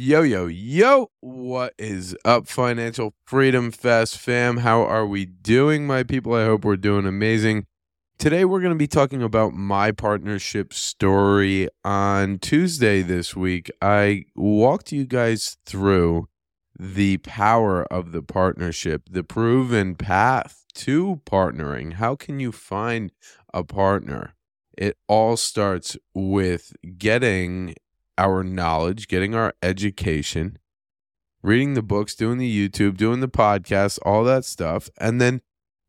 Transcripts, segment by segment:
Yo, yo, yo, what is up, Financial Freedom Fest fam? How are we doing, my people? I hope we're doing amazing. Today, we're going to be talking about my partnership story. On Tuesday this week, I walked you guys through the power of the partnership, the proven path to partnering. How can you find a partner? It all starts with getting our knowledge, getting our education, reading the books, doing the YouTube, doing the podcast, all that stuff, and then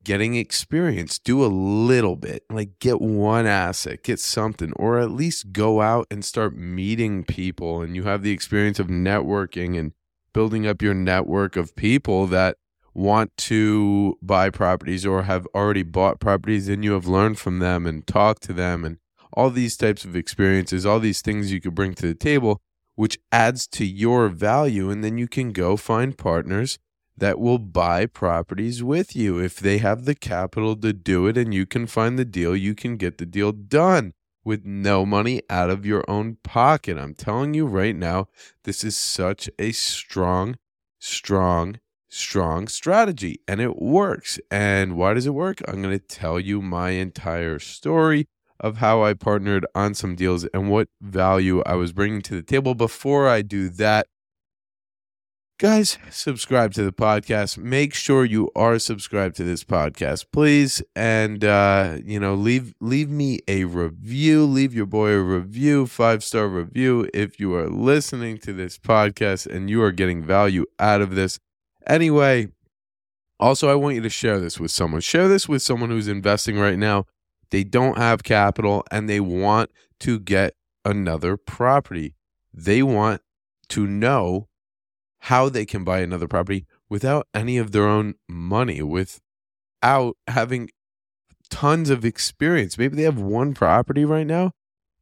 getting experience. Do a little bit, like get one asset, get something, or at least go out and start meeting people. And you have the experience of networking and building up your network of people that want to buy properties or have already bought properties and you have learned from them and talked to them and all these types of experiences, all these things you could bring to the table, which adds to your value. And then you can go find partners that will buy properties with you. If they have the capital to do it and you can find the deal, you can get the deal done with no money out of your own pocket. I'm telling you right now, this is such a strong, strong, strong strategy and it works. And why does it work? I'm going to tell you my entire story of how I partnered on some deals and what value I was bringing to the table. Before I do that, guys, subscribe to the podcast. Make sure you are subscribed to this podcast, please, and uh, you know, leave leave me a review. Leave your boy a review, five star review, if you are listening to this podcast and you are getting value out of this. Anyway. Also, I want you to share this with someone. Share this with someone who's investing right now they don't have capital and they want to get another property. They want to know how they can buy another property without any of their own money, without having tons of experience. Maybe they have one property right now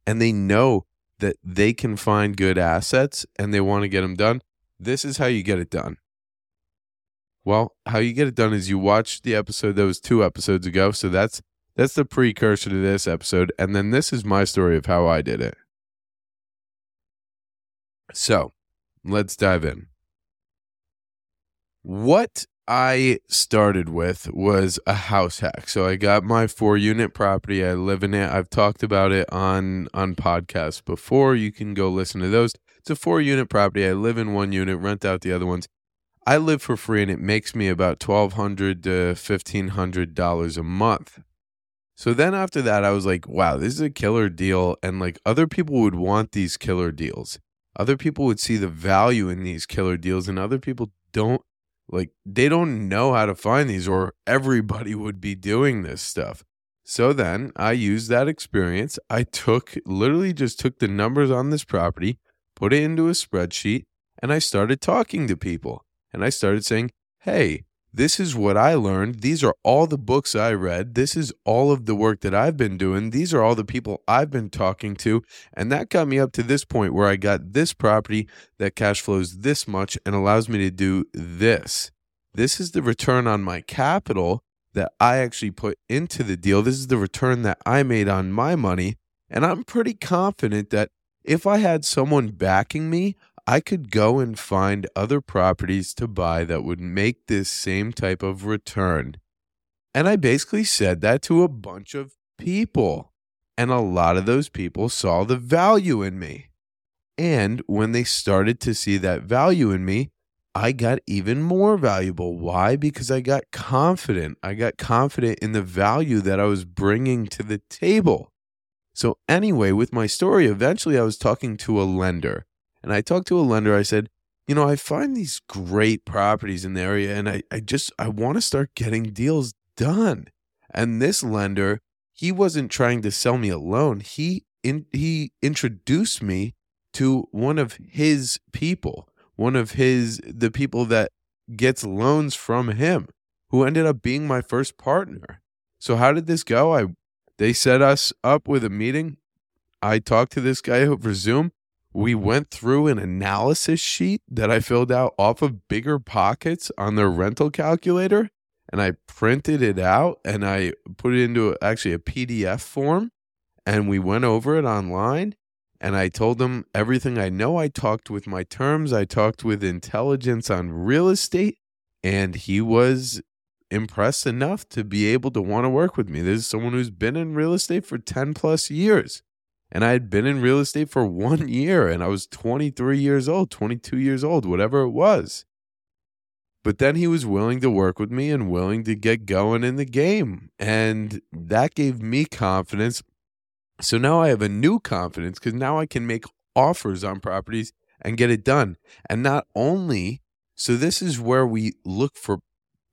and they know that they can find good assets and they want to get them done. This is how you get it done. Well, how you get it done is you watch the episode that was two episodes ago. So that's that's the precursor to this episode. And then this is my story of how I did it. So let's dive in. What I started with was a house hack. So I got my four unit property. I live in it. I've talked about it on on podcasts before. You can go listen to those. It's a four unit property. I live in one unit, rent out the other ones. I live for free and it makes me about twelve hundred to fifteen hundred dollars a month. So then after that, I was like, wow, this is a killer deal. And like other people would want these killer deals. Other people would see the value in these killer deals, and other people don't like, they don't know how to find these, or everybody would be doing this stuff. So then I used that experience. I took literally just took the numbers on this property, put it into a spreadsheet, and I started talking to people. And I started saying, hey, this is what I learned. These are all the books I read. This is all of the work that I've been doing. These are all the people I've been talking to. And that got me up to this point where I got this property that cash flows this much and allows me to do this. This is the return on my capital that I actually put into the deal. This is the return that I made on my money. And I'm pretty confident that if I had someone backing me, I could go and find other properties to buy that would make this same type of return. And I basically said that to a bunch of people. And a lot of those people saw the value in me. And when they started to see that value in me, I got even more valuable. Why? Because I got confident. I got confident in the value that I was bringing to the table. So, anyway, with my story, eventually I was talking to a lender and I talked to a lender. I said, you know, I find these great properties in the area and I, I just I want to start getting deals done. And this lender, he wasn't trying to sell me a loan. He in, he introduced me to one of his people, one of his the people that gets loans from him, who ended up being my first partner. So how did this go? I they set us up with a meeting. I talked to this guy over Zoom we went through an analysis sheet that I filled out off of Bigger Pockets on their rental calculator and I printed it out and I put it into actually a PDF form and we went over it online and I told them everything I know. I talked with my terms, I talked with intelligence on real estate, and he was impressed enough to be able to want to work with me. This is someone who's been in real estate for 10 plus years. And I had been in real estate for one year and I was 23 years old, 22 years old, whatever it was. But then he was willing to work with me and willing to get going in the game. And that gave me confidence. So now I have a new confidence because now I can make offers on properties and get it done. And not only, so this is where we look for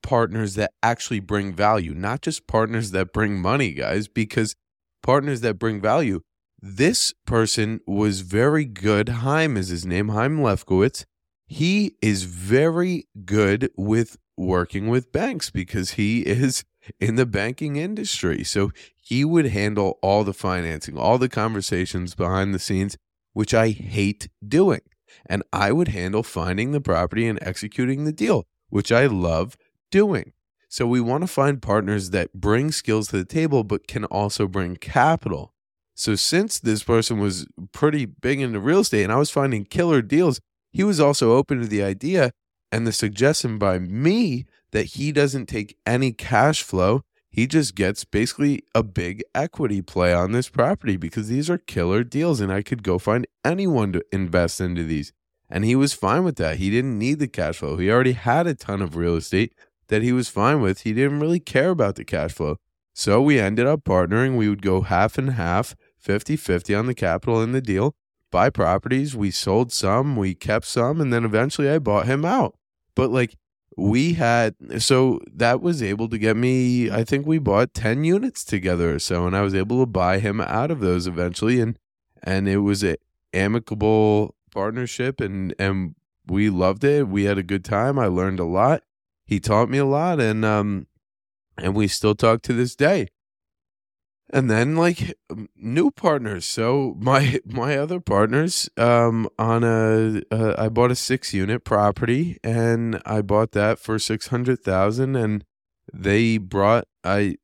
partners that actually bring value, not just partners that bring money, guys, because partners that bring value. This person was very good. Heim is his name, Heim Lefkowitz. He is very good with working with banks because he is in the banking industry. So he would handle all the financing, all the conversations behind the scenes, which I hate doing. And I would handle finding the property and executing the deal, which I love doing. So we want to find partners that bring skills to the table, but can also bring capital. So since this person was pretty big into real estate and I was finding killer deals, he was also open to the idea and the suggestion by me that he doesn't take any cash flow. He just gets basically a big equity play on this property because these are killer deals and I could go find anyone to invest into these. And he was fine with that. He didn't need the cash flow. He already had a ton of real estate that he was fine with. He didn't really care about the cash flow. So we ended up partnering. We would go half and half, 50 50 on the capital in the deal, buy properties. We sold some, we kept some, and then eventually I bought him out. But like we had, so that was able to get me, I think we bought 10 units together or so, and I was able to buy him out of those eventually. And, and it was an amicable partnership and, and we loved it. We had a good time. I learned a lot he taught me a lot and um and we still talk to this day and then like new partners. So my my other partners um on a uh, I bought a 6 unit property and I bought that for 600,000 and they brought I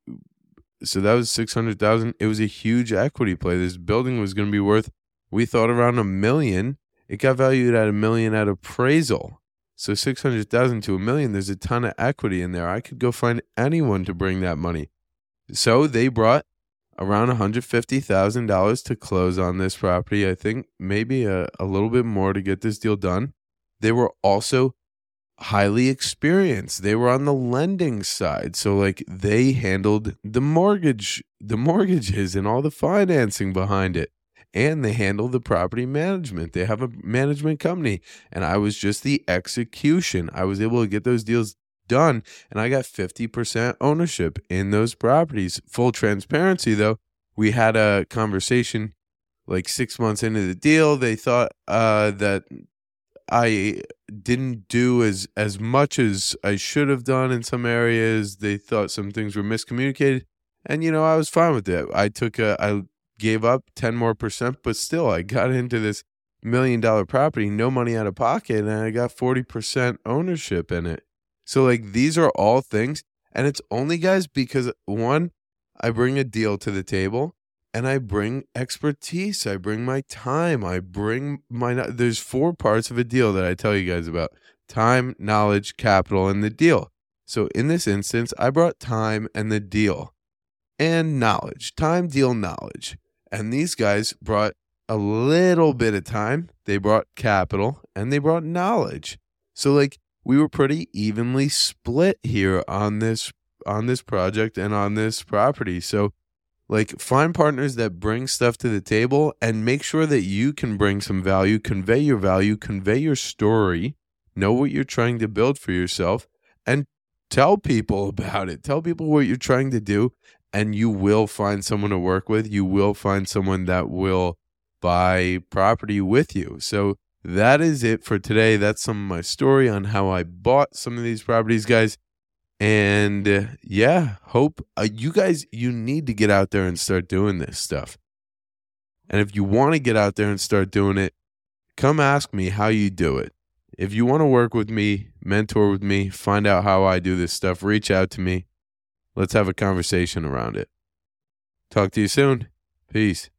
so that was 600,000 it was a huge equity play. This building was going to be worth we thought around a million. It got valued at a million at appraisal. So 600,000 to a million, there's a ton of equity in there. I could go find anyone to bring that money. So they brought around $150,000 to close on this property. I think maybe a, a little bit more to get this deal done. They were also highly experienced. They were on the lending side. So like they handled the mortgage, the mortgages and all the financing behind it and they handle the property management. They have a management company, and I was just the execution. I was able to get those deals done, and I got 50% ownership in those properties. Full transparency, though, we had a conversation like six months into the deal. They thought uh, that I didn't do as as much as I should have done in some areas. They thought some things were miscommunicated, and you know I was fine with that. I took a I gave up 10 more percent, but still, I got into this million dollar property, no money out of pocket, and I got 40% ownership in it. So, like, these are all things. And it's only, guys, because one, I bring a deal to the table and I bring expertise. I bring my time. I bring my, there's four parts of a deal that I tell you guys about time, knowledge, capital, and the deal. So, in this instance, I brought time and the deal and knowledge, time, deal, knowledge. And these guys brought a little bit of time, they brought capital, and they brought knowledge. So like we were pretty evenly split here on this on this project and on this property. So like find partners that bring stuff to the table and make sure that you can bring some value, convey your value, convey your story, know what you're trying to build for yourself and tell people about it. Tell people what you're trying to do and you will find someone to work with. You will find someone that will buy property with you. So that is it for today. That's some of my story on how I bought some of these properties, guys. And uh, yeah, hope uh, you guys, you need to get out there and start doing this stuff. And if you want to get out there and start doing it, come ask me how you do it. If you want to work with me, mentor with me, find out how I do this stuff, reach out to me. Let's have a conversation around it. Talk to you soon. Peace.